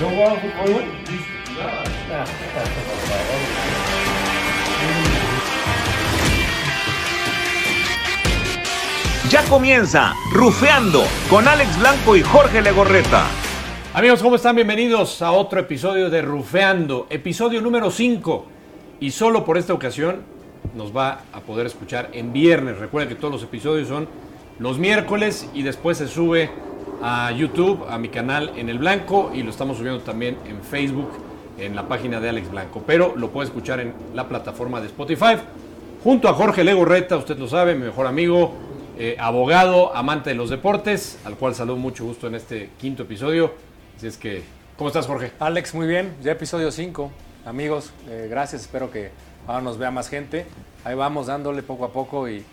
¿No jugaba fútbol? Ya comienza Rufeando con Alex Blanco y Jorge Legorreta. Amigos, ¿cómo están? Bienvenidos a otro episodio de Rufeando, episodio número 5. Y solo por esta ocasión nos va a poder escuchar en viernes. Recuerden que todos los episodios son los miércoles y después se sube a YouTube, a mi canal en el Blanco y lo estamos subiendo también en Facebook, en la página de Alex Blanco. Pero lo puede escuchar en la plataforma de Spotify. Junto a Jorge Legorreta, usted lo sabe, mi mejor amigo, eh, abogado, amante de los deportes, al cual saludo mucho gusto en este quinto episodio. Así es que, ¿cómo estás, Jorge? Alex, muy bien, ya episodio 5. Amigos, eh, gracias, espero que ahora nos vea más gente. Ahí vamos dándole poco a poco y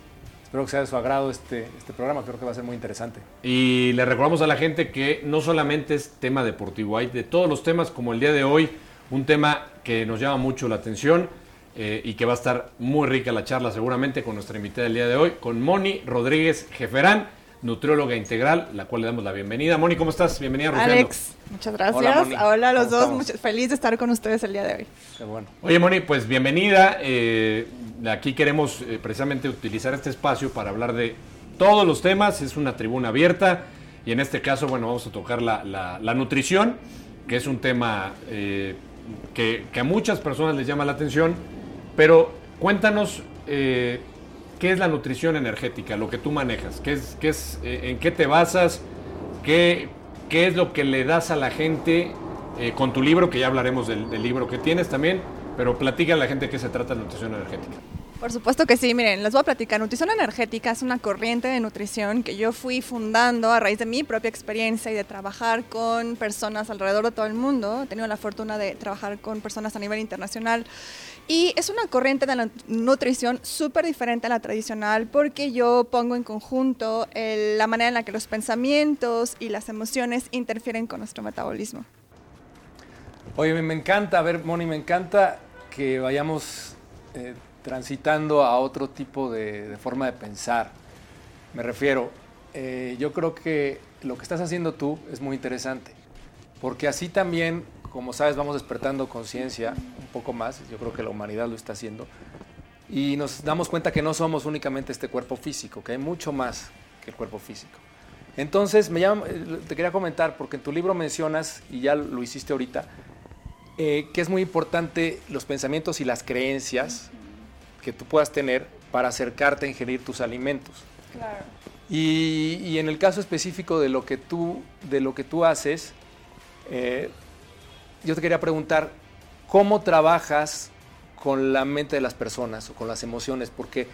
espero que sea de su agrado este, este programa, creo que va a ser muy interesante. Y le recordamos a la gente que no solamente es tema deportivo, hay de todos los temas, como el día de hoy, un tema que nos llama mucho la atención eh, y que va a estar muy rica la charla seguramente con nuestra invitada del día de hoy, con Moni Rodríguez Jeferán, nutrióloga integral, la cual le damos la bienvenida. Moni, ¿cómo estás? Bienvenida a Rufeando. Alex, muchas gracias. Hola, Hola, a los ¿Cómo dos, mucho- feliz de estar con ustedes el día de hoy. Qué bueno. Oye, Moni, pues bienvenida. eh, aquí queremos eh, precisamente utilizar este espacio para hablar de todos los temas. Es una tribuna abierta y en este caso, bueno, vamos a tocar la, la- la nutrición, que es un tema eh, que, que a muchas personas les llama la atención. Pero cuéntanos eh, qué es la nutrición energética, lo que tú manejas, qué es, qué es, eh, en qué te basas, qué, qué es lo que le das a la gente eh, con tu libro, que ya hablaremos del, libro que tienes también, pero platica a la gente qué se trata de nutrición energética. Por supuesto que sí, miren, les voy a platicar. Nutrición energética es una corriente de nutrición que yo fui fundando a raíz de mi propia experiencia y de trabajar con personas alrededor de todo el mundo. He tenido la fortuna de trabajar con personas a nivel internacional. Y es una corriente de nutrición súper diferente a la tradicional porque yo pongo en conjunto la manera en la que los pensamientos y las emociones interfieren con nuestro metabolismo. Oye, me- me encanta, a ver, Moni, me encanta que vayamos eh, transitando a otro tipo de, de forma de pensar. Me refiero, eh, yo creo que lo que estás haciendo tú es muy interesante, porque así también, como sabes, vamos despertando conciencia un poco más, yo creo que la humanidad lo está haciendo, y nos damos cuenta que no somos únicamente este cuerpo físico, que hay mucho más que el cuerpo físico. Entonces, me llama- eh, te quería comentar, porque en tu libro mencionas, y ya lo hiciste ahorita, eh, que es muy importante los pensamientos y las creencias que tú puedas tener para acercarte a ingerir tus alimentos. Claro. Y, y en el caso específico de lo que tú, de lo que tú haces, eh, yo te quería preguntar, ¿cómo trabajas con la mente de las personas o con las emociones? Porque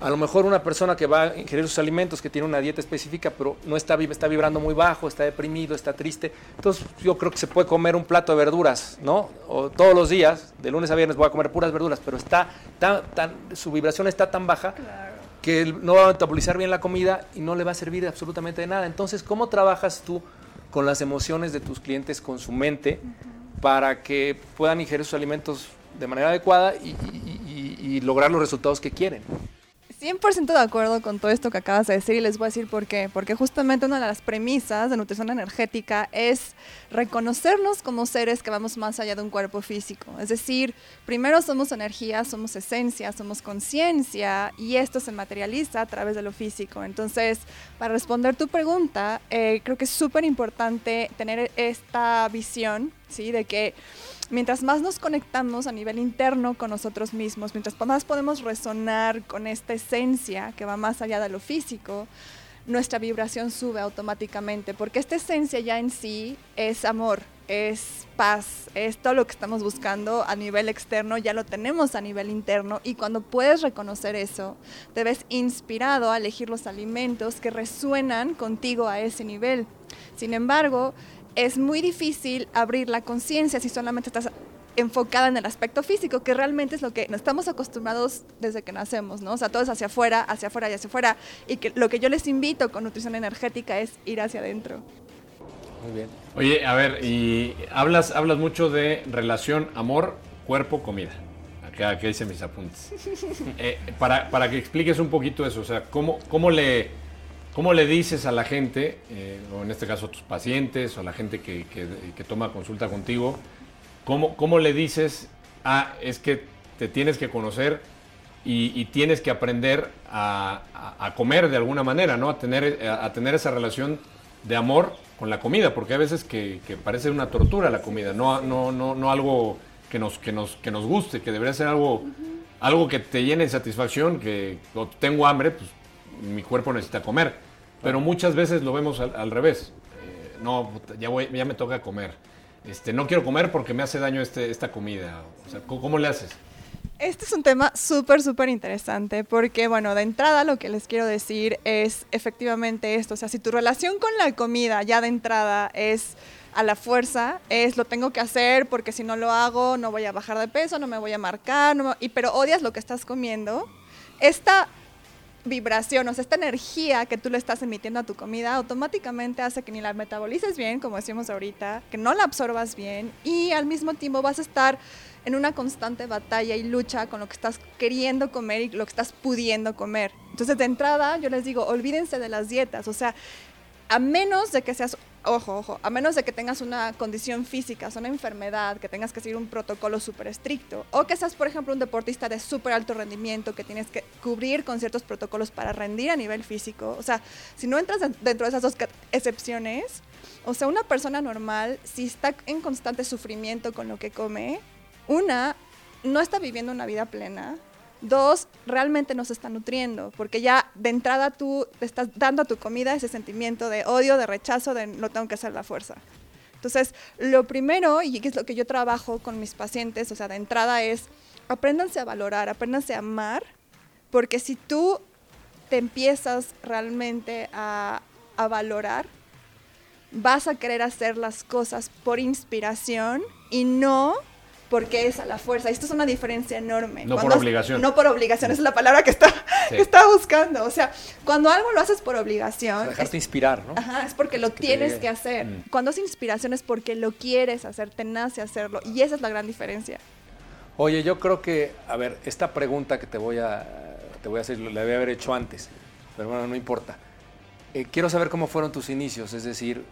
a lo mejor una persona que va a ingerir sus alimentos, que tiene una dieta específica, pero no está, está vibrando muy bajo, está deprimido, está triste, entonces yo creo que se puede comer un plato de verduras, ¿no? O todos los días, de lunes a viernes voy a comer puras verduras, pero está tan, tan, su vibración está tan baja que no va a metabolizar bien la comida y no le va a servir absolutamente de nada. Entonces, ¿cómo trabajas tú con las emociones de tus clientes, con su mente, para que puedan ingerir sus alimentos de manera adecuada y, y- y- y lograr los resultados que quieren? 100% de acuerdo con todo esto que acabas de decir y les voy a decir por qué. Porque justamente una de las premisas de nutrición energética es reconocernos como seres que vamos más allá de un cuerpo físico. Es decir, primero somos energía, somos esencia, somos conciencia y esto se materializa a través de lo físico. Entonces, para responder tu pregunta, eh, creo que es súper importante tener esta visión, ¿sí? De que mientras más nos conectamos a nivel interno con nosotros mismos, mientras más podemos resonar con esta esencia que va más allá de lo físico, nuestra vibración sube automáticamente, porque esta esencia ya en sí es amor, es paz, es todo lo que estamos buscando a nivel externo, ya lo tenemos a nivel interno y cuando puedes reconocer eso, te ves inspirado a elegir los alimentos que resuenan contigo a ese nivel. Sin embargo, es muy difícil abrir la conciencia si solamente estás enfocada en el aspecto físico, que realmente es lo que nos estamos acostumbrados desde que nacemos, ¿no? O sea, todo es hacia afuera, hacia afuera y hacia afuera. Y que lo que yo les invito con nutrición energética es ir hacia adentro. Muy bien. Oye, a ver, y hablas, hablas mucho de relación amor, cuerpo, comida. Acá, acá hice mis apuntes. Eh, para, para que expliques un poquito eso, o sea, ¿cómo, cómo le ¿Cómo le dices a la gente, eh, o en este caso a tus pacientes, o a la gente que, que- que toma consulta contigo, cómo, cómo le dices, ah, es que te tienes que conocer y, y tienes que aprender a, a- a comer de alguna manera, ¿no? A tener, a, a tener esa relación de amor con la comida, porque hay veces que, que parece una tortura la comida, no, no, no, no algo que nos, que, nos, que nos guste, que debería ser algo, algo que te llene de satisfacción, que tengo hambre, pues mi cuerpo necesita comer. Pero muchas veces lo vemos al, al revés. Eh, no, ya, voy, ya me toca comer. Este, no quiero comer porque me hace daño este, esta comida. O sea, ¿cómo, cómo le haces? Este es un tema súper, súper interesante porque, bueno, de entrada lo que les quiero decir es efectivamente esto. O sea, si tu relación con la comida ya de entrada es a la fuerza, es lo tengo que hacer porque si no lo hago no voy a bajar de peso, no me voy a marcar, no me- y, pero odias lo que estás comiendo, esta vibración, o sea, esta energía que tú le estás emitiendo a tu comida automáticamente hace que ni la metabolices bien, como decíamos ahorita, que no la absorbas bien y al mismo tiempo vas a estar en una constante batalla y lucha con lo que estás queriendo comer y lo que estás pudiendo comer. Entonces, de entrada, yo les digo, olvídense de las dietas, o sea, a menos de que seas, ojo, ojo, a menos de que tengas una condición física, una enfermedad, que tengas que seguir un protocolo súper estricto, o que seas, por ejemplo, un deportista de súper alto rendimiento, que tienes que cubrir con ciertos protocolos para rendir a nivel físico, o sea, si no entras en- dentro de esas dos excepciones, o sea, una persona normal, si está en constante sufrimiento con lo que come, una, no está viviendo una vida plena. Dos, realmente no se está nutriendo, porque ya de entrada tú le estás dando a tu comida ese sentimiento de odio, de rechazo, de no tengo que hacer la fuerza. Entonces, lo primero, y es lo que yo trabajo con mis pacientes, o sea, de entrada es, apréndanse a valorar, apréndanse a amar, porque si tú te empiezas realmente a, a valorar, vas a querer hacer las cosas por inspiración y no porque es a la fuerza. Esto es una diferencia enorme. No por Cuando- obligación. No por obligación, esa es la palabra que está, Sí. que está buscando. O sea, cuando algo lo haces por obligación, Dejarte es, inspirar, ¿no? ajá, es porque lo que tienes que hacer. Mm. Cuando es inspiración es porque lo quieres hacer, te nace hacerlo. Y esa es la gran diferencia. Oye, yo creo que, a ver, esta pregunta que te voy a, te voy a hacer, la debí haber hecho antes, pero bueno, no importa. Eh, quiero saber cómo fueron tus inicios, es decir,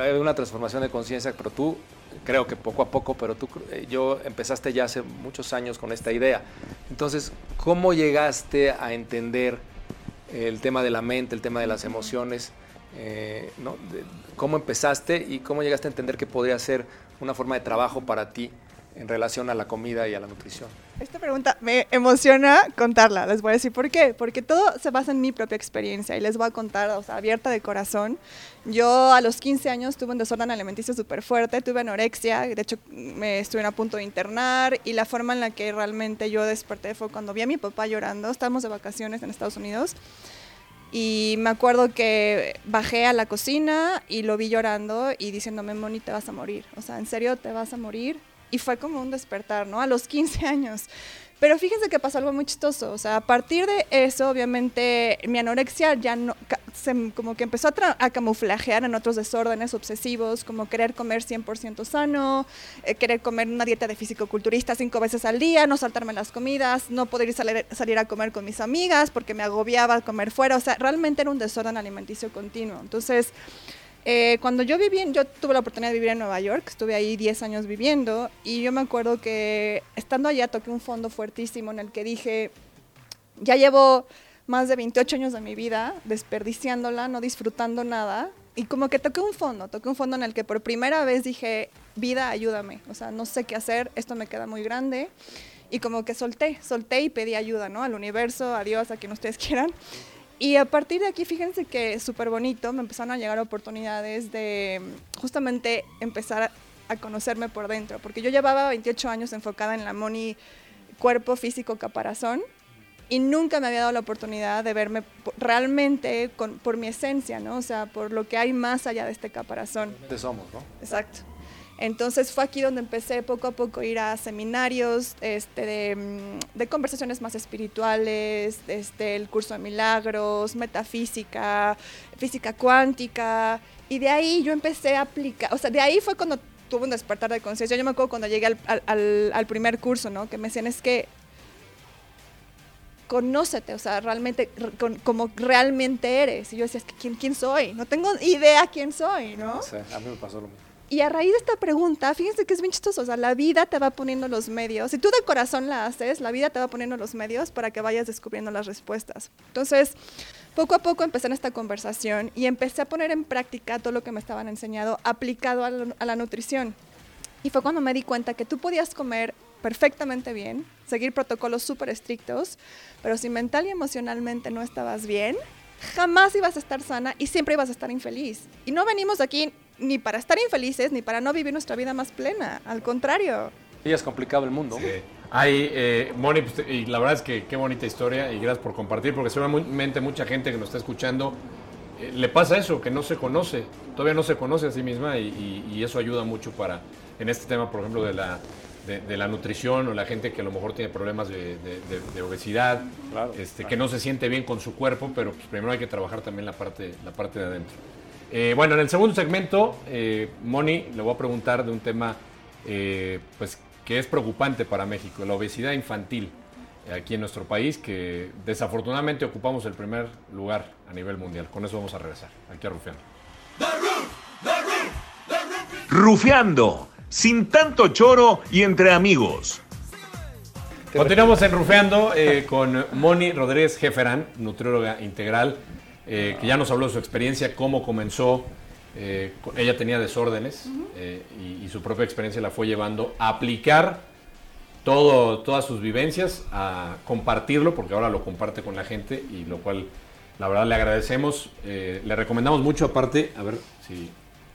hay una transformación de conciencia, pero tú, creo que poco a poco, pero tú, eh, yo empezaste ya hace muchos años con esta idea. Entonces, ¿cómo llegaste a entender el tema de la mente, el tema de las emociones? Eh, ¿no? ¿Cómo empezaste y cómo llegaste a entender que podría ser una forma de trabajo para ti en relación a la comida y a la nutrición? Esta pregunta me emociona contarla. Les voy a decir por qué. Porque todo se basa en mi propia experiencia y les voy a contar, o sea, abierta de corazón. Yo a los 15 años tuve un desorden alimenticio súper fuerte, tuve anorexia, de hecho me estuve a punto de internar y la forma en la que realmente yo desperté fue cuando vi a mi papá llorando. Estábamos de vacaciones en Estados Unidos y me acuerdo que bajé a la cocina y lo vi llorando y diciéndome, Moni, te vas a morir. O sea, en serio, te vas a morir. Y fue como un despertar, ¿no? A los 15 años. Pero fíjense que pasó algo muy chistoso. O sea, a partir de eso, obviamente, mi anorexia ya no, se, como que empezó a, a camuflajear en otros desórdenes obsesivos, como querer comer 100% sano, eh, querer comer una dieta de fisicoculturista cinco veces al día, no saltarme las comidas, no poder ir salir, salir a comer con mis amigas porque me agobiaba comer fuera. O sea, realmente era un desorden alimenticio continuo. Entonces, eh, cuando yo viví, yo tuve la oportunidad de vivir en Nueva York, estuve ahí 10 años viviendo y yo me acuerdo que estando allá toqué un fondo fuertísimo en el que dije, ya llevo más de 28 años de mi vida desperdiciándola, no disfrutando nada y como que toqué un fondo, toqué un fondo en el que por primera vez dije, vida, ayúdame, o sea, no sé qué hacer, esto me queda muy grande y como que solté, solté y pedí ayuda, ¿no? Al universo, a Dios, a quien ustedes quieran. Y a partir de aquí, fíjense que súper bonito, me empezaron a llegar oportunidades de mm, justamente empezar a, conocerme por dentro, porque yo llevaba 28 años enfocada en la Moni cuerpo físico caparazón y nunca me había dado la oportunidad de verme realmente con, por mi esencia, ¿no? O sea, por lo que hay más allá de este caparazón. ¿Dónde somos, no? Exacto. Entonces fue aquí donde empecé poco a poco a ir a seminarios este, de, mm, de conversaciones más espirituales, este, el curso de milagros, metafísica, física cuántica. Y de ahí yo empecé a aplicar, o sea, de ahí fue cuando tuve un despertar de conciencia. Yo me acuerdo cuando llegué al, al- al- primer curso, ¿no? Que me decían, es que conócete, o sea, realmente como realmente eres. Y yo decía, ¿quién, ¿quién soy? No tengo idea quién soy, ¿no? a mí me pasó lo mismo. Y a raíz de esta pregunta, fíjense que es bien chistoso, o sea, la vida te va poniendo los medios. Si tú de corazón la haces, la vida te va poniendo los medios para que vayas descubriendo las respuestas. Entonces, poco a poco empecé en esta conversación y empecé a poner en práctica todo lo que me estaban enseñando aplicado a la, nutrición. Y fue cuando me di cuenta que tú podías comer perfectamente bien, seguir protocolos súper estrictos, pero si mental y emocionalmente no estabas bien, jamás ibas a estar sana y siempre ibas a estar infeliz. Y no venimos aquí ni para estar infelices, ni para no vivir nuestra vida más plena. Al contrario. Y es complicado el mundo. Sí. Hay, eh, Moni, pues, y la verdad es que qué bonita historia y gracias por compartir, porque seguramente mucha gente que nos está escuchando eh, le pasa eso, que no se conoce, todavía no se conoce a sí misma y, eso ayuda mucho para, en este tema, por ejemplo, de la, de, la nutrición o la gente que a lo mejor tiene problemas de, obesidad, este, que no se siente bien con su cuerpo, pero pues, primero hay que trabajar también la parte, la parte de adentro. Eh, bueno, en el segundo segmento, eh, Moni, le voy a preguntar de un tema eh, pues, que es preocupante para México, la obesidad infantil aquí en nuestro país, que desafortunadamente ocupamos el primer lugar a nivel mundial. Con eso vamos a regresar, aquí a Rufiando. Rufiando, sin tanto choro y entre amigos. Continuamos en Rufeando con Moni Rodríguez Jeferán, nutrióloga integral eh, que ya nos habló de su experiencia, cómo comenzó. Eh, ella tenía desórdenes eh, y, su propia experiencia la fue llevando a aplicar todo, todas sus vivencias, a compartirlo, porque ahora lo comparte con la gente y lo cual la verdad le agradecemos. le recomendamos mucho, aparte, a ver si,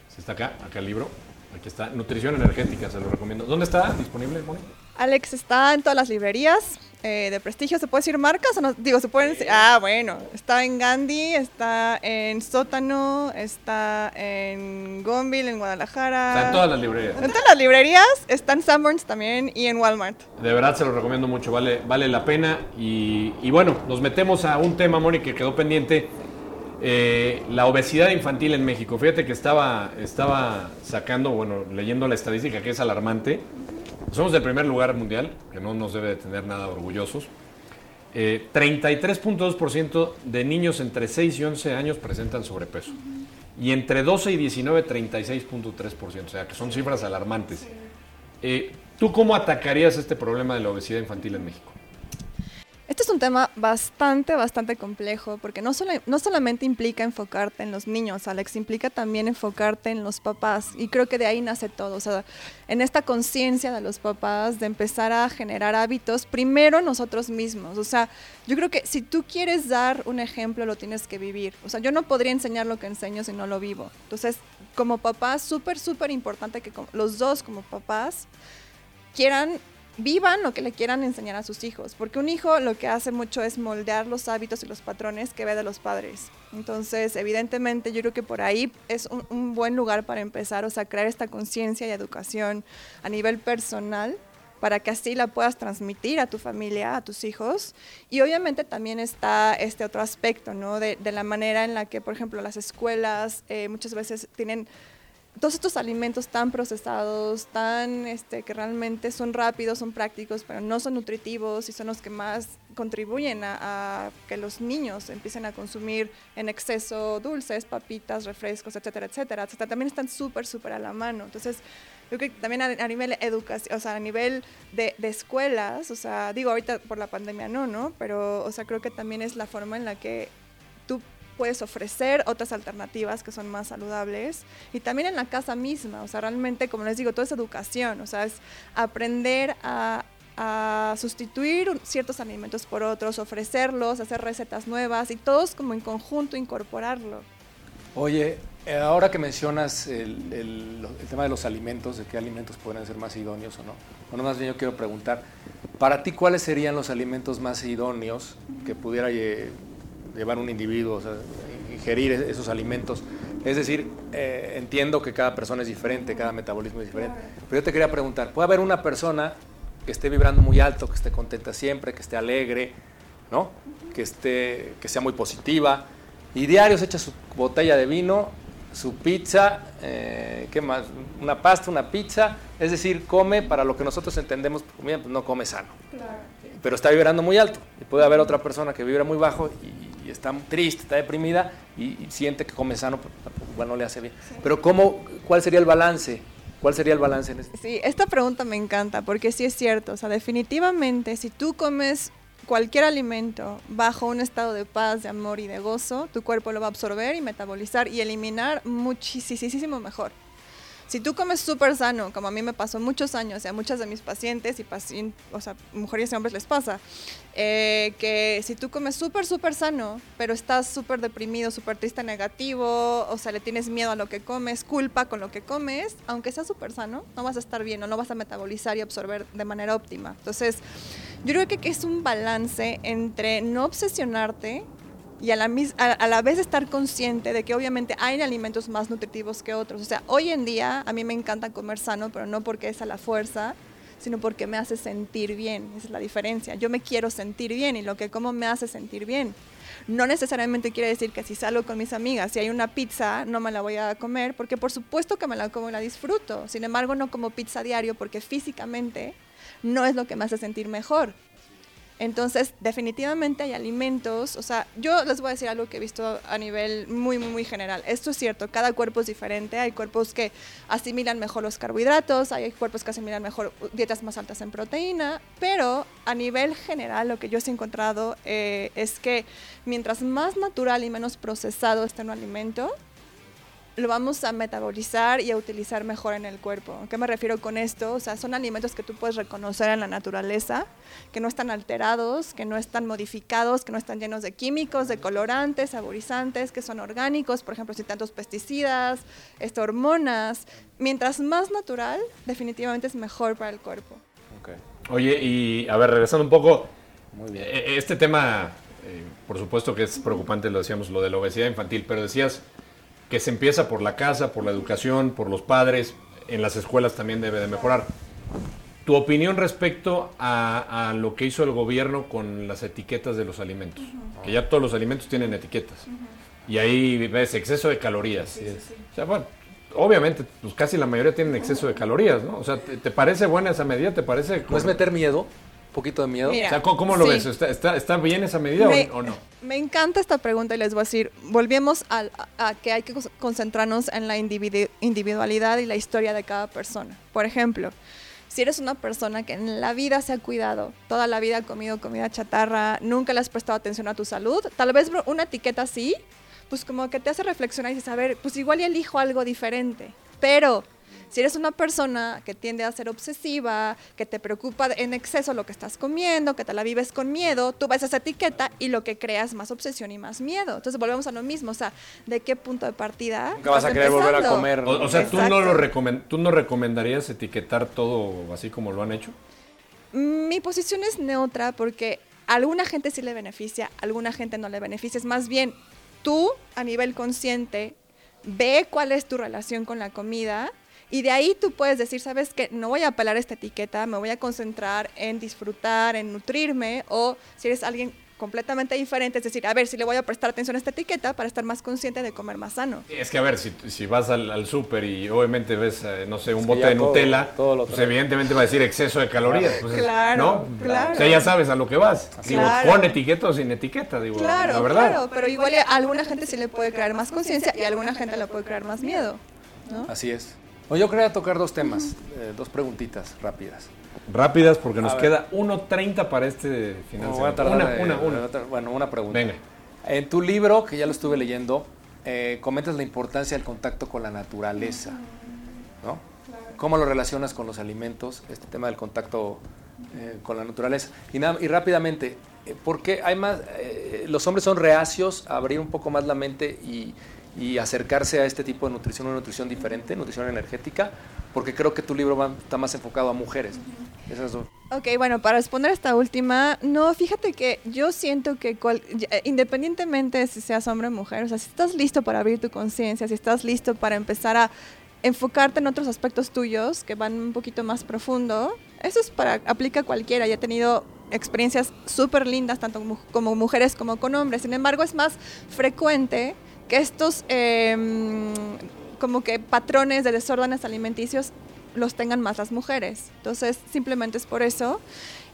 si, está acá, acá el libro. Aquí está, Nutrición Energética, se lo recomiendo. ¿Dónde está disponible, Moni? Alex está en todas las librerías. Eh, de prestigio, ¿se puede decir marcas o no? Digo, se pueden decir, ah, bueno, está en Gandhi, está en Sótano, está en Gonville, en Guadalajara. Está en todas las librerías. En todas las librerías, está en Sanborns también y en Walmart. De verdad se lo recomiendo mucho, vale, vale la pena. Y, bueno, nos metemos a un tema, Moni, que quedó pendiente. Eh, la obesidad infantil en México. Fíjate que estaba, estaba sacando, bueno, leyendo la estadística que es alarmante. Somos del primer lugar mundial, que no nos debe de tener nada orgullosos. 33.2% eh, de niños entre 6 y 11 años presentan sobrepeso. Y entre 12 y 19, 36.3%. O sea, que son cifras alarmantes. Eh, ¿Tú cómo atacarías este problema de la obesidad infantil en México? Este es un tema bastante, bastante complejo, porque no, solo, no solamente implica enfocarte en los niños, Alex, implica también enfocarte en los papás. Y creo que de ahí nace todo, o sea, en esta conciencia de los papás, de empezar a generar hábitos, primero nosotros mismos. O sea, yo creo que si tú quieres dar un ejemplo, lo tienes que vivir. O sea, yo no podría enseñar lo que enseño si no lo vivo. Entonces, como papás, súper, súper importante que los dos como papás quieran vivan lo que le quieran enseñar a sus hijos, porque un hijo lo que hace mucho es moldear los hábitos y los patrones que ve de los padres. Entonces, evidentemente, yo creo que por ahí es un, buen lugar para empezar, o sea, crear esta conciencia y educación a nivel personal para que así la puedas transmitir a tu familia, a tus hijos. Y obviamente también está este otro aspecto, ¿no? De, la manera en la que, por ejemplo, las escuelas eh, muchas veces tienen todos estos alimentos tan procesados, tan este, que realmente son rápidos, son prácticos, pero no son nutritivos y son los que más contribuyen a, que los niños empiecen a consumir en exceso dulces, papitas, refrescos, etcétera, etcétera. también están súper, súper a la mano. Entonces, yo creo que también a, nivel educación, o sea, a nivel de, de, escuelas, o sea, digo ahorita por la pandemia no, ¿no? Pero, o sea, creo que también es la forma en la que tú puedes ofrecer otras alternativas que son más saludables y también en la casa misma, o sea, realmente, como les digo, todo es educación, o sea, es aprender a, sustituir ciertos alimentos por otros, ofrecerlos, hacer recetas nuevas y todos como en conjunto incorporarlo. Oye, eh, ahora que mencionas el, tema de los alimentos, de qué alimentos pueden ser más idóneos o no, bueno, más bien yo quiero preguntar, para ti, ¿cuáles serían los alimentos más idóneos que pudiera llevar un individuo, o sea, ingerir esos alimentos. Es decir, eh, entiendo que cada persona es diferente, cada metabolismo es diferente, pero yo te quería preguntar, ¿puede haber una persona que esté vibrando muy alto, que esté contenta siempre, que esté alegre, ¿no? que, esté, que sea muy positiva, y diario se echa su botella de vino, su pizza, eh, ¿qué más? Una pasta, una pizza, es decir, come para lo que nosotros entendemos comida, pues no come sano. pero está vibrando muy alto. Y puede haber otra persona que vibra muy bajo y, y está triste, está deprimida y, y siente que come sano, pero tampoco, igual no le hace bien. Pero ¿cómo, ¿cuál sería el balance? ¿Cuál sería el balance en este? Sí, esta pregunta me encanta porque sí es cierto. O sea, definitivamente, si tú comes cualquier alimento bajo un estado de paz, de amor y de gozo, tu cuerpo lo va a absorber y metabolizar y eliminar muchísimo mejor. Si tú comes súper sano, como a mí me pasó muchos años, y a muchas de mis pacientes y o sea, mujeres y hombres les pasa, eh, que si tú comes súper, súper sano, pero estás súper deprimido, súper triste, negativo, o sea, le tienes miedo a lo que comes, culpa con lo que comes, aunque sea súper sano, no vas a estar bien o no vas a metabolizar y absorber de manera óptima. Entonces, yo creo que es un balance entre no obsesionarte y a la, a, la, vez estar consciente de que obviamente hay alimentos más nutritivos que otros. O sea, hoy en día a mí me encanta comer sano, pero no porque es a la fuerza, sino porque me hace sentir bien. Esa es la diferencia. Yo me quiero sentir bien y lo que como me hace sentir bien. No necesariamente quiere decir que si salgo con mis amigas, si hay una pizza, no me la voy a comer, porque por supuesto que me la como y la disfruto. Sin embargo, no como pizza diario porque físicamente no es lo que me hace sentir mejor. Entonces, definitivamente hay alimentos, o sea, yo les voy a decir algo que he visto a nivel muy, muy, muy general. Esto es cierto, cada cuerpo es diferente, hay cuerpos que asimilan mejor los carbohidratos, hay cuerpos que asimilan mejor dietas más altas en proteína, pero a nivel general lo que yo he encontrado eh, es que mientras más natural y menos procesado esté un alimento, lo vamos a metabolizar y a utilizar mejor en el cuerpo. ¿A qué me refiero con esto? O sea, son alimentos que tú puedes reconocer en la naturaleza, que no están alterados, que no están modificados, que no están llenos de químicos, de colorantes, saborizantes, que son orgánicos, por ejemplo, sin tantos pesticidas, este, hormonas. Mientras más natural, definitivamente es mejor para el cuerpo. Okay. Oye, y a ver, regresando un poco, Muy bien. este tema, eh, por supuesto que es preocupante, lo decíamos, lo de la obesidad infantil, pero decías que se empieza por la casa, por la educación, por los padres, en las escuelas también debe de mejorar. Tu opinión respecto a, a lo que hizo el gobierno con las etiquetas de los alimentos, uh -huh. que ya todos los alimentos tienen etiquetas, uh -huh. y ahí ves exceso de calorías. Sí, sí, sí. O sea, bueno, obviamente, pues casi la mayoría tienen exceso de calorías, ¿no? O sea, ¿te, te parece buena esa medida? ¿Te parece? ¿No es meter miedo? ¿Un poquito de miedo? Mira, o sea, ¿cómo, cómo lo ves? ¿Está, ¿Está, ¿Está, bien esa medida me, o, o no? Me encanta esta pregunta y les voy a decir, volvemos a, a, a que hay que concentrarnos en la individu individualidad y la historia de cada persona. Por ejemplo, si eres una persona que en la vida se ha cuidado, toda la vida ha comido comida chatarra, nunca le has prestado atención a tu salud, tal vez una etiqueta así, pues como que te hace reflexionar y dices, a ver, pues igual y elijo algo diferente. Pero si eres una persona que tiende a ser obsesiva, que te preocupa en exceso lo que estás comiendo, que te la vives con miedo, tú ves esa etiqueta y lo que creas más obsesión y más miedo. Entonces volvemos a lo mismo, o sea, ¿de qué punto de partida? Nunca vas a querer volver a comer. O, o sea, ¿tú no, lo recomend ¿tú no recomendarías etiquetar todo así como lo han hecho? Mi posición es neutra porque a alguna gente sí le beneficia, a alguna gente no le beneficia. Es más bien, tú a nivel consciente ve cuál es tu relación con la comida y de ahí tú puedes decir, sabes que no voy a apelar esta etiqueta, me voy a concentrar en disfrutar, en nutrirme, o si eres alguien completamente diferente, es decir, a ver si le voy a prestar atención a esta etiqueta para estar más consciente de comer más sano. Es que a ver, si, si vas al, al súper y obviamente ves, eh, no sé, un es bote de todo, Nutella, todo pues evidentemente va a decir exceso de calorías. Pues, claro, ¿no? claro. O sea, ya sabes a lo que vas. Digo, claro. con etiqueta o sin etiqueta, digo, claro, la verdad. Claro, pero igual a alguna gente sí le puede crear más conciencia y a alguna gente le puede crear más miedo. ¿no? Así es. Bueno, yo quería tocar dos temas, eh, dos preguntitas rápidas. Rápidas porque nos queda 1.30 para este final. No, una, de, una, una. Bueno, una pregunta. Venga. En tu libro, que ya lo estuve leyendo, eh, comentas la importancia del contacto con la naturaleza, ¿no? ¿Cómo lo relacionas con los alimentos, este tema del contacto eh, con la naturaleza? Y, y rápidamente, ¿por qué hay más, los hombres son reacios a abrir un poco más la mente y, y acercarse a este tipo de nutrición, una nutrición diferente, nutrición energética? Porque creo que tu libro va, está más enfocado a mujeres. Esas dos. Ok, bueno, para responder a esta última, no, fíjate que yo siento que cual, independientemente si seas hombre o mujer, o sea, si estás listo para abrir tu conciencia, si estás listo para empezar a enfocarte en otros aspectos tuyos que van un poquito más profundo, eso es para, aplica a cualquiera. Ya he tenido experiencias súper lindas, tanto como mujeres como con hombres. Sin embargo, es más frecuente que estos eh, como que patrones de desórdenes alimenticios los tengan más las mujeres. Entonces, simplemente es por eso.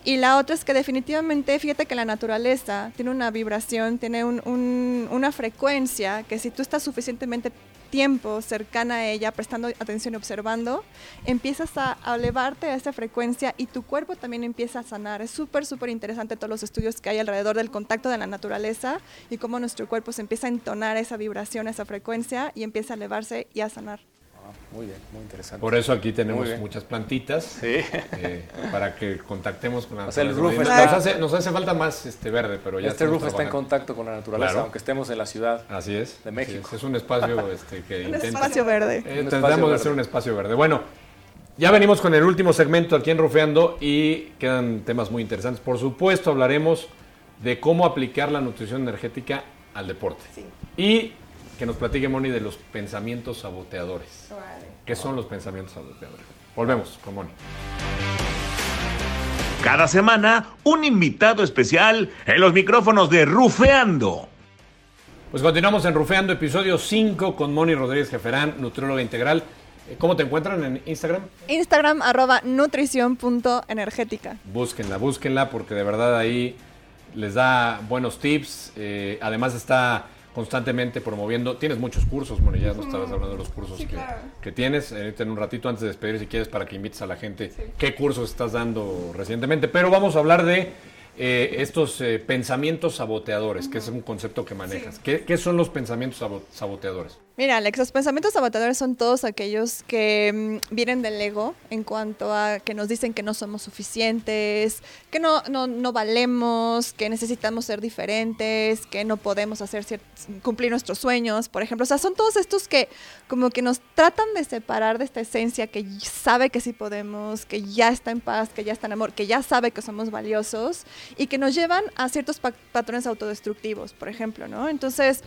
Y la otra es que definitivamente, fíjate que la naturaleza tiene una vibración, tiene un- un- una frecuencia que si tú estás suficientemente tiempo cercana a ella, prestando atención y observando, empiezas a, elevarte a esa frecuencia y tu cuerpo también empieza a sanar. Es súper, súper interesante todos los estudios que hay alrededor del contacto de la naturaleza y cómo nuestro cuerpo se empieza a entonar esa vibración, esa frecuencia y empieza a elevarse y a sanar. Muy bien, muy interesante. Por eso aquí tenemos muchas plantitas. Sí. eh, para que contactemos con la O sea, el naturaleza. nos, hace, nos hace falta más este verde, pero ya este roof está en contacto con la naturaleza, Claro. aunque estemos en la ciudad. Así es. de así México. es. Es un espacio este, que Un intenta... espacio verde. Eh, Un espacio tratamos de verde. hacer un espacio verde. Bueno, ya venimos con el último segmento aquí en Rufeando y quedan temas muy interesantes. Por supuesto, hablaremos de cómo aplicar la nutrición energética al deporte. Y que nos platique Moni de los pensamientos saboteadores. ¿Qué son los pensamientos saboteadores? Volvemos con Moni. Cada semana, un invitado especial en los micrófonos de Rufeando. Pues continuamos en Rufeando, episodio 5 con Moni Rodríguez Jeferán, nutrióloga integral. Eh, ¿Cómo te encuentran en Instagram? Instagram arroba nutrición.energética. Búsquenla, búsquenla porque de verdad ahí les da buenos tips. eh, además está constantemente promoviendo. Tienes muchos cursos, bueno, ya nos estabas hablando de los cursos Sí, que, claro. que tienes. Ahorita en un ratito antes de despedir, si quieres, para que invites a la gente qué cursos estás dando recientemente. Pero vamos a hablar de eh, estos eh, pensamientos saboteadores, que es un concepto que manejas. ¿Qué, qué son los pensamientos sabo- saboteadores? Mira, Alex, los pensamientos saboteadores son todos aquellos que mm, vienen del ego en cuanto a que nos dicen que no somos suficientes, que no, no, no valemos, que necesitamos ser diferentes, que no podemos hacer cumplir nuestros sueños, por ejemplo. O sea, son todos estos que como que nos tratan de separar de esta esencia que sabe que sí podemos, que ya está en paz, que ya está en amor, que ya sabe que somos valiosos y que nos llevan a ciertos pa- patrones autodestructivos, por ejemplo, ¿no? Entonces,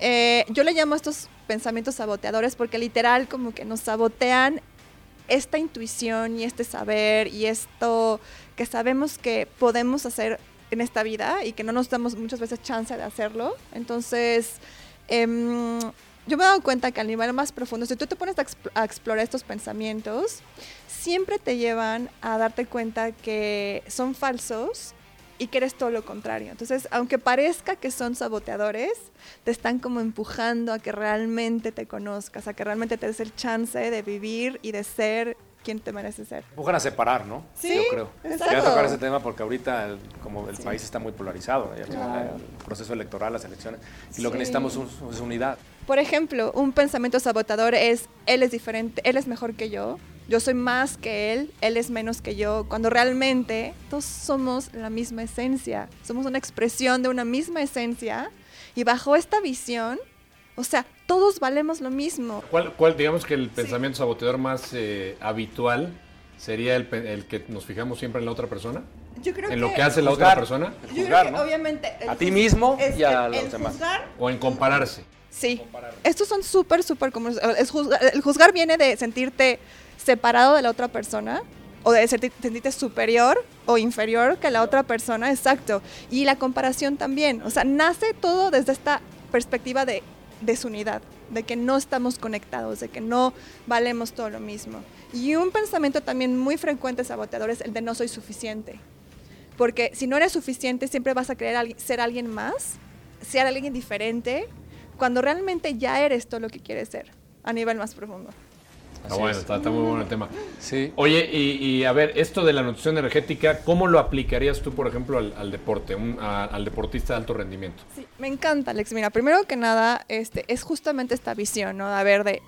eh, yo le llamo a estos pensamientos saboteadores porque literal como que nos sabotean esta intuición y este saber y esto que sabemos que podemos hacer en esta vida y que no nos damos muchas veces chance de hacerlo. Entonces, em, yo me he dado cuenta que al nivel más profundo, si tú te pones a, exp- a explorar estos pensamientos, siempre te llevan a darte cuenta que son falsos y que eres todo lo contrario. Entonces, aunque parezca que son saboteadores, te están como empujando a que realmente te conozcas, a que realmente te des el chance de vivir y de ser quien te mereces ser. Empujan a separar, ¿no? Sí, Yo creo. exacto. Quería tocar ese tema porque ahorita, el- como el país está muy polarizado, al final el proceso electoral, las elecciones, y lo que Sí. necesitamos es- es unidad. Por ejemplo, un pensamiento sabotador es, él es diferente, él es mejor que yo, yo soy más que él, él es menos que yo, cuando realmente todos somos la misma esencia, somos una expresión de una misma esencia y bajo esta visión, o sea, todos valemos lo mismo. ¿Cuál, cuál digamos que el pensamiento saboteador más eh, habitual sería el, pe- el que nos fijamos siempre en la otra persona? Yo creo ¿En lo que hace la Juzgar. otra persona? El juzgar, ¿no? obviamente A ti mismo y a los demás. ¿O en compararse? Sí, estos son súper, súper comunes. El juzgar, el juzgar viene de sentirte separado de la otra persona o de sentir- sentirte superior o inferior que la otra persona, exacto. Y la comparación también, o sea, nace todo desde esta perspectiva de desunidad, de que no estamos conectados, de que no valemos todo lo mismo. Y un pensamiento también muy frecuente saboteador es el de no soy suficiente. Porque si no eres suficiente, siempre vas a querer ser alguien más, ser alguien diferente, cuando realmente ya eres todo lo que quieres ser, a nivel más profundo. Está Así bueno, es. está, está muy bueno el tema. Sí. Oye, y, y a ver, esto de la nutrición energética, ¿cómo lo aplicarías tú, por ejemplo, al, al deporte, un- a- al deportista de alto rendimiento? Sí, me encanta, Alex. Mira, primero que nada, este, es justamente esta visión, ¿no? A ver, de,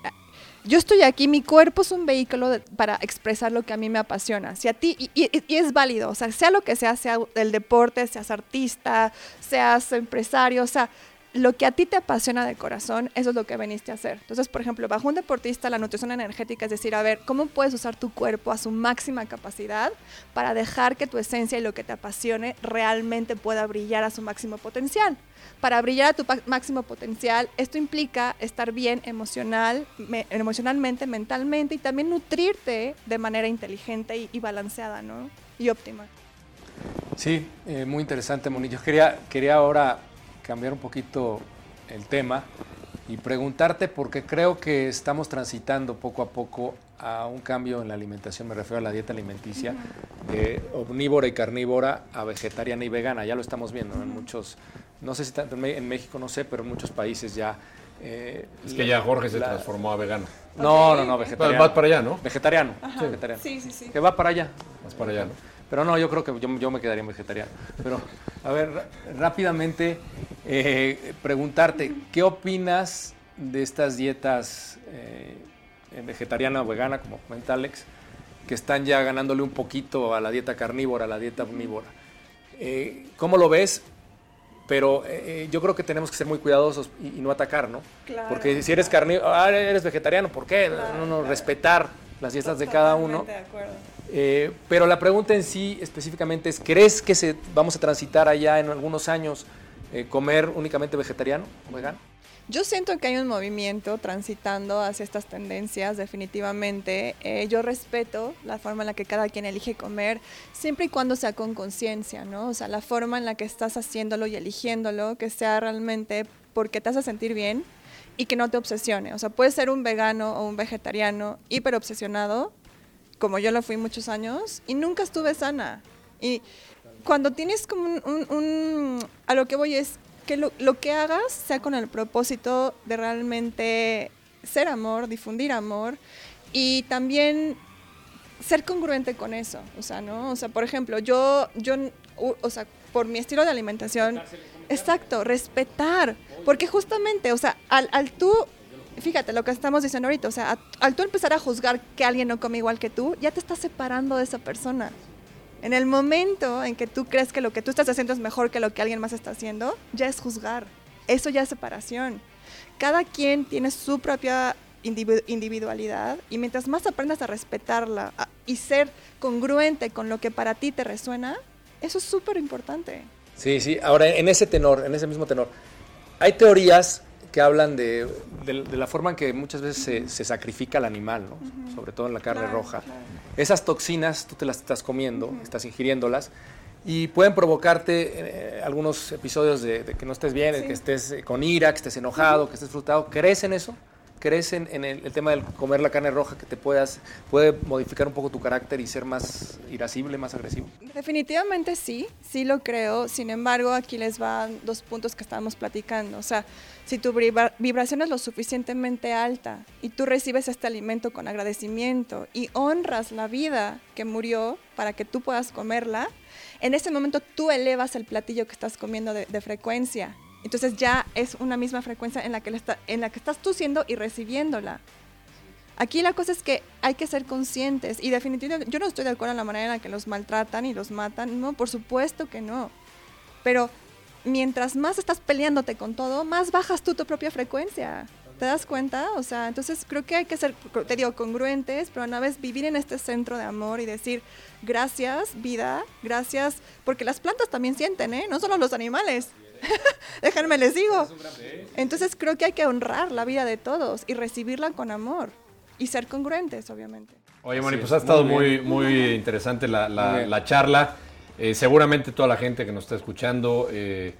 yo estoy aquí, mi cuerpo es un vehículo de- para expresar lo que a mí me apasiona. Si a ti, y, y- y es válido, o sea, sea lo que sea, sea el deporte, seas artista, seas empresario, o sea, lo que a ti te apasiona de corazón, eso es lo que veniste a hacer. Entonces, por ejemplo, bajo un deportista, la nutrición energética es decir, a ver, ¿cómo puedes usar tu cuerpo a su máxima capacidad para dejar que tu esencia y lo que te apasione realmente pueda brillar a su máximo potencial? Para brillar a tu máximo potencial, esto implica estar bien emocional, me- emocionalmente, mentalmente y también nutrirte de manera inteligente y, balanceada, ¿no? Y óptima. Sí, eh, muy interesante, Moni. Yo quería, quería ahora cambiar un poquito el tema y preguntarte porque creo que estamos transitando poco a poco a un cambio en la alimentación, me refiero a la dieta alimenticia, de omnívora y carnívora a vegetariana y vegana, ya lo estamos viendo ¿no? en muchos, no sé si tanto en México, no sé, pero en muchos países ya... eh, Es que la- ya Jorge se la- transformó a vegano. No, no, no, vegetariano. vas para allá, ¿no? Vegetariano, vegetariano. Sí, sí, sí. Que va para allá. Vas para allá, ¿no? Pero no, yo creo que yo, yo me quedaría vegetariano. Pero, a ver, rápidamente eh, preguntarte, ¿qué opinas de estas dietas eh, vegetariana o vegana, como comenta Alex, que están ya ganándole un poquito a la dieta carnívora, a la dieta omnívora? Eh, ¿Cómo lo ves? Pero eh, yo creo que tenemos que ser muy cuidadosos y, y no atacar, ¿no? Claro. Porque si eres carnívoro, ah, eres vegetariano, ¿por qué? no, no, respetar las dietas de cada uno. De acuerdo. Eh, pero la pregunta en sí específicamente es, ¿crees que se, vamos a transitar allá en algunos años eh, comer únicamente vegetariano o vegano? Yo siento que hay un movimiento transitando hacia estas tendencias, definitivamente. Eh, yo respeto la forma en la que cada quien elige comer, siempre y cuando sea con conciencia, ¿no? O sea, la forma en la que estás haciéndolo y eligiéndolo, que sea realmente porque te hace sentir bien y que no te obsesione. O sea, puedes ser un vegano o un vegetariano hiper obsesionado, como yo lo fui muchos años, y nunca estuve sana. Y cuando tienes como un, un- un- a lo que voy es que lo, lo que hagas sea con el propósito de realmente ser amor, difundir amor y también ser congruente con eso, o sea, ¿no? O sea, por ejemplo, yo, yo, o sea, por mi estilo de alimentación, exacto, respetar, porque justamente, o sea, al, al tú, fíjate lo que estamos diciendo ahorita, o sea, al tú empezar a juzgar que alguien no come igual que tú, ya te estás separando de esa persona. En el momento en que tú crees que lo que tú estás haciendo es mejor que lo que alguien más está haciendo, ya es juzgar. Eso ya es separación. Cada quien tiene su propia individu- individualidad y mientras más aprendas a respetarla y ser congruente con lo que para ti te resuena, eso es súper importante. Sí, sí. Ahora, en ese tenor, en ese mismo tenor, hay teorías que hablan de, de- de la forma en que muchas veces se, se sacrifica al animal, ¿no? sobre todo en la carne Claro, roja. claro. Esas toxinas tú te las estás comiendo, estás ingiriéndolas y pueden provocarte eh, algunos episodios de, de que no estés bien, Sí. que estés eh, con ira, que estés enojado, que estés frustrado. ¿Crees en eso? ¿Crees en, el, tema del comer la carne roja que te puedas, puede modificar un poco tu carácter y ser más irascible, más agresivo? Definitivamente sí, sí lo creo. Sin embargo, aquí les van dos puntos que estábamos platicando. O sea, si tu vibra- vibración es lo suficientemente alta y tú recibes este alimento con agradecimiento y honras la vida que murió para que tú puedas comerla, en ese momento tú elevas el platillo que estás comiendo de frecuencia. Entonces ya es una misma frecuencia en la, que le está- en la que estás tú siendo y recibiéndola. Aquí la cosa es que hay que ser conscientes y definitivamente yo no estoy de acuerdo en la manera en la que los maltratan y los matan, no, por supuesto que no. Pero mientras más estás peleándote con todo, más bajas tú tu propia frecuencia. ¿Te das cuenta? O sea, entonces creo que hay que ser, te digo, congruentes, pero a la vez vivir en este centro de amor y decir, gracias vida, gracias, porque las plantas también sienten, ¿eh? No solo los animales. Déjenme les digo. Entonces creo que hay que honrar la vida de todos y recibirla con amor y ser congruentes, obviamente. Oye, Moni, pues es, ha estado muy muy, muy interesante la, la- Muy bien. la charla. Eh, seguramente toda la gente que nos está escuchando, eh,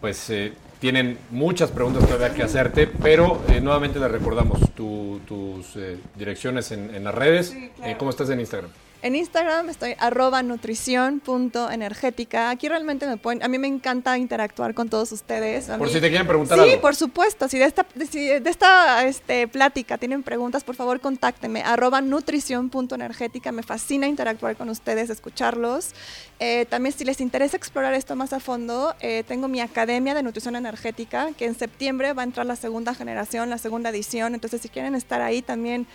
pues eh, tienen muchas preguntas todavía que hacerte, pero eh, nuevamente les recordamos tu- tus eh, direcciones en, en las redes. Sí, claro. Eh, ¿Cómo estás en Instagram? En Instagram estoy arroba nutrición.energética. Aquí realmente me pueden, a mí me encanta interactuar con todos ustedes. A Por mí- si te quieren preguntar Sí, algo. por supuesto. Si de esta, si de esta este, plática tienen preguntas, por favor contáctenme. Arroba nutrición.energética. Me fascina interactuar con ustedes, escucharlos. Eh, también si les interesa explorar esto más a fondo, eh, tengo mi Academia de Nutrición Energética, que en septiembre va a entrar la segunda generación, la segunda edición. Entonces, si quieren estar ahí también...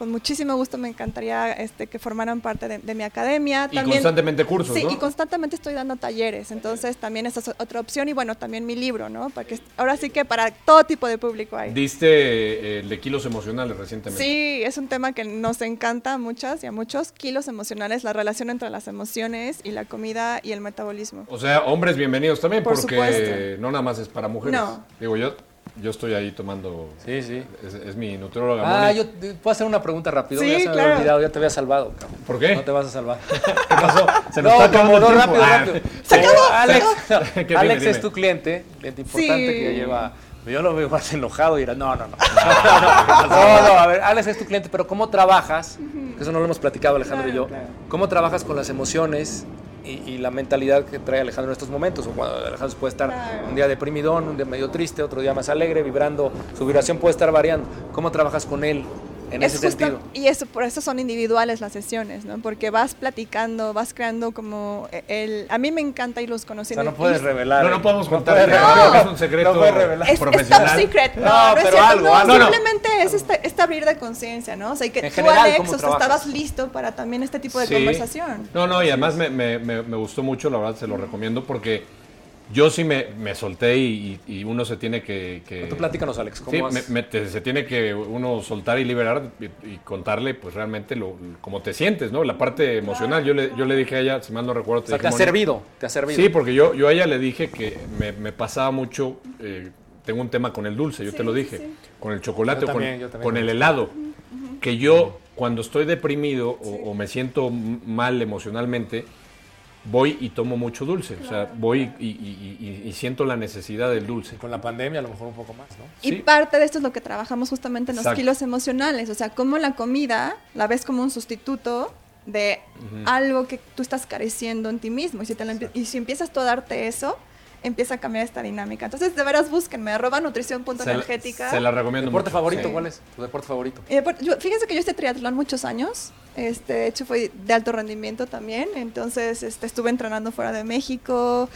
Con muchísimo gusto me encantaría este, que formaran parte de, de mi academia. Y constantemente cursos, Sí, ¿no? y constantemente estoy dando talleres, entonces también esa es otra opción y bueno, también mi libro, ¿no? Para que, ahora sí que para todo tipo de público hay. Diste eh, el de kilos emocionales recientemente. Sí, es un tema que nos encanta a muchas y a muchos, kilos emocionales, la relación entre las emociones y la comida y el metabolismo. O sea, hombres bienvenidos también, Por porque supuesto. no nada más es para mujeres. No. Digo, yo, yo estoy ahí tomando. Sí, sí. Es, es mi nutrióloga. Ah, Moni. yo te- puedo hacer una pregunta rápido. Sí, ya se me claro. había olvidado, ya te había salvado, cabrón. ¿Por qué? No te vas a salvar. ¿Qué pasó? Se nos no, está acabando el tiempo. rápido, Ah, rápido. ¡Se acabó! Alex, Qué Alex dime, dime. es tu cliente, cliente importante Sí. que ya lleva Yo lo veo más enojado y dirá, no, no, no. No, no, no, no, a ver, Alex es tu cliente, pero ¿cómo trabajas? Que Eso no lo hemos platicado Alejandro y yo. ¿Cómo trabajas con las emociones y, y la mentalidad que trae Alejandro en estos momentos? O cuando Alejandro puede estar Claro. un día deprimidón, un día medio triste, otro día más alegre, vibrando. Su vibración puede estar variando. ¿Cómo trabajas con él en Es ese justo- sentido? Y eso, por eso son individuales las sesiones, ¿no? Porque vas platicando, vas creando como el... A mí me encanta irlos O conociendo. sea, no puedes y- revelar. No, no podemos contar. No. revelar. Es un secreto No puedes revelar. Es, es profesional. top secret. No, es pero cierto. algo, no, algo. simplemente es este, este abrir de conciencia, ¿no? O sea, y que En tú, general, Alex, ¿cómo o sea, estabas listo para también este tipo de Sí. conversación. No, no, y además me, me- me- me gustó mucho, la verdad se lo recomiendo porque yo sí me, me solté y, y uno se tiene que... que- Tú platícanos, Alex. ¿cómo Sí, has- me- me- te- se tiene que uno soltar y liberar y, y contarle pues realmente lo, cómo te sientes, ¿no? La parte emocional. Yo le, yo le dije a ella, si mal no recuerdo, o sea, dije, te ha "Moni, servido, te ha servido. Sí, porque yo, yo a ella le dije que me, me pasaba mucho, eh, tengo un tema con el dulce, yo te lo dije, sí. con el chocolate con, el helado, que yo cuando estoy deprimido o, o me siento mal emocionalmente, voy y tomo mucho dulce, o sea, voy y, y- y- y siento la necesidad del dulce. Con la pandemia a lo mejor un poco más, ¿no? Y Sí. parte de esto es lo que trabajamos justamente en los Exacto. kilos emocionales, o sea, cómo la comida la ves como un sustituto de algo que tú estás careciendo en ti mismo. Y si, te empie- y si empiezas tú a darte eso, empieza a cambiar esta dinámica. Entonces, de veras, búsquenme, arroba Se la, nutrición.energética. se la recomiendo ¿Deporte mucho. favorito Sí. cuál es? ¿Tu deporte favorito? Deporte- yo- fíjense que yo hice triatlón muchos años. Este, de hecho, fue de alto rendimiento también. Entonces, este, estuve entrenando fuera de México.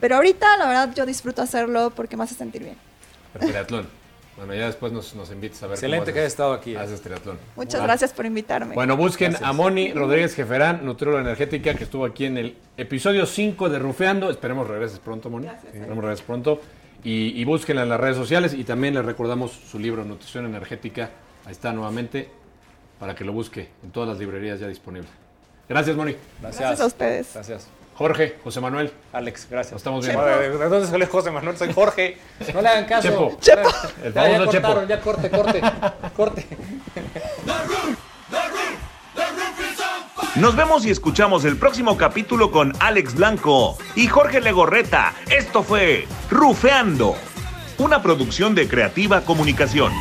Pero ahorita, la verdad, yo disfruto hacerlo porque me hace sentir bien. El triatlón. Bueno, ya después nos, nos invitas a ver Excelente cómo que hayas estado aquí. ¿eh? haces triatlón. Muchas gracias por invitarme. Bueno, busquen Gracias. a Moni Rodríguez Jeferán, nutrióloga energética, que estuvo aquí en el episodio 5 de Rufeando. Esperemos regreses pronto, Moni. Esperemos regreses pronto. Y, y búsquenla en las redes sociales y también les recordamos su libro Nutrición Energética. Ahí está nuevamente para que lo busque en todas las librerías ya disponibles. Gracias, Moni. Gracias. Gracias a ustedes. Gracias. Jorge, José Manuel. Alex, gracias. Nos estamos Chepo. viendo. ¿De dónde salió José Manuel? Soy Jorge. No le hagan caso. Chepo. Chepo. El Ya, ya Chepo. cortaron, ya corte, corte, corte. Nos vemos y escuchamos el próximo capítulo con Alex Blanco y Jorge Legorreta. Esto fue Rufeando, una producción de Creativa Comunicación.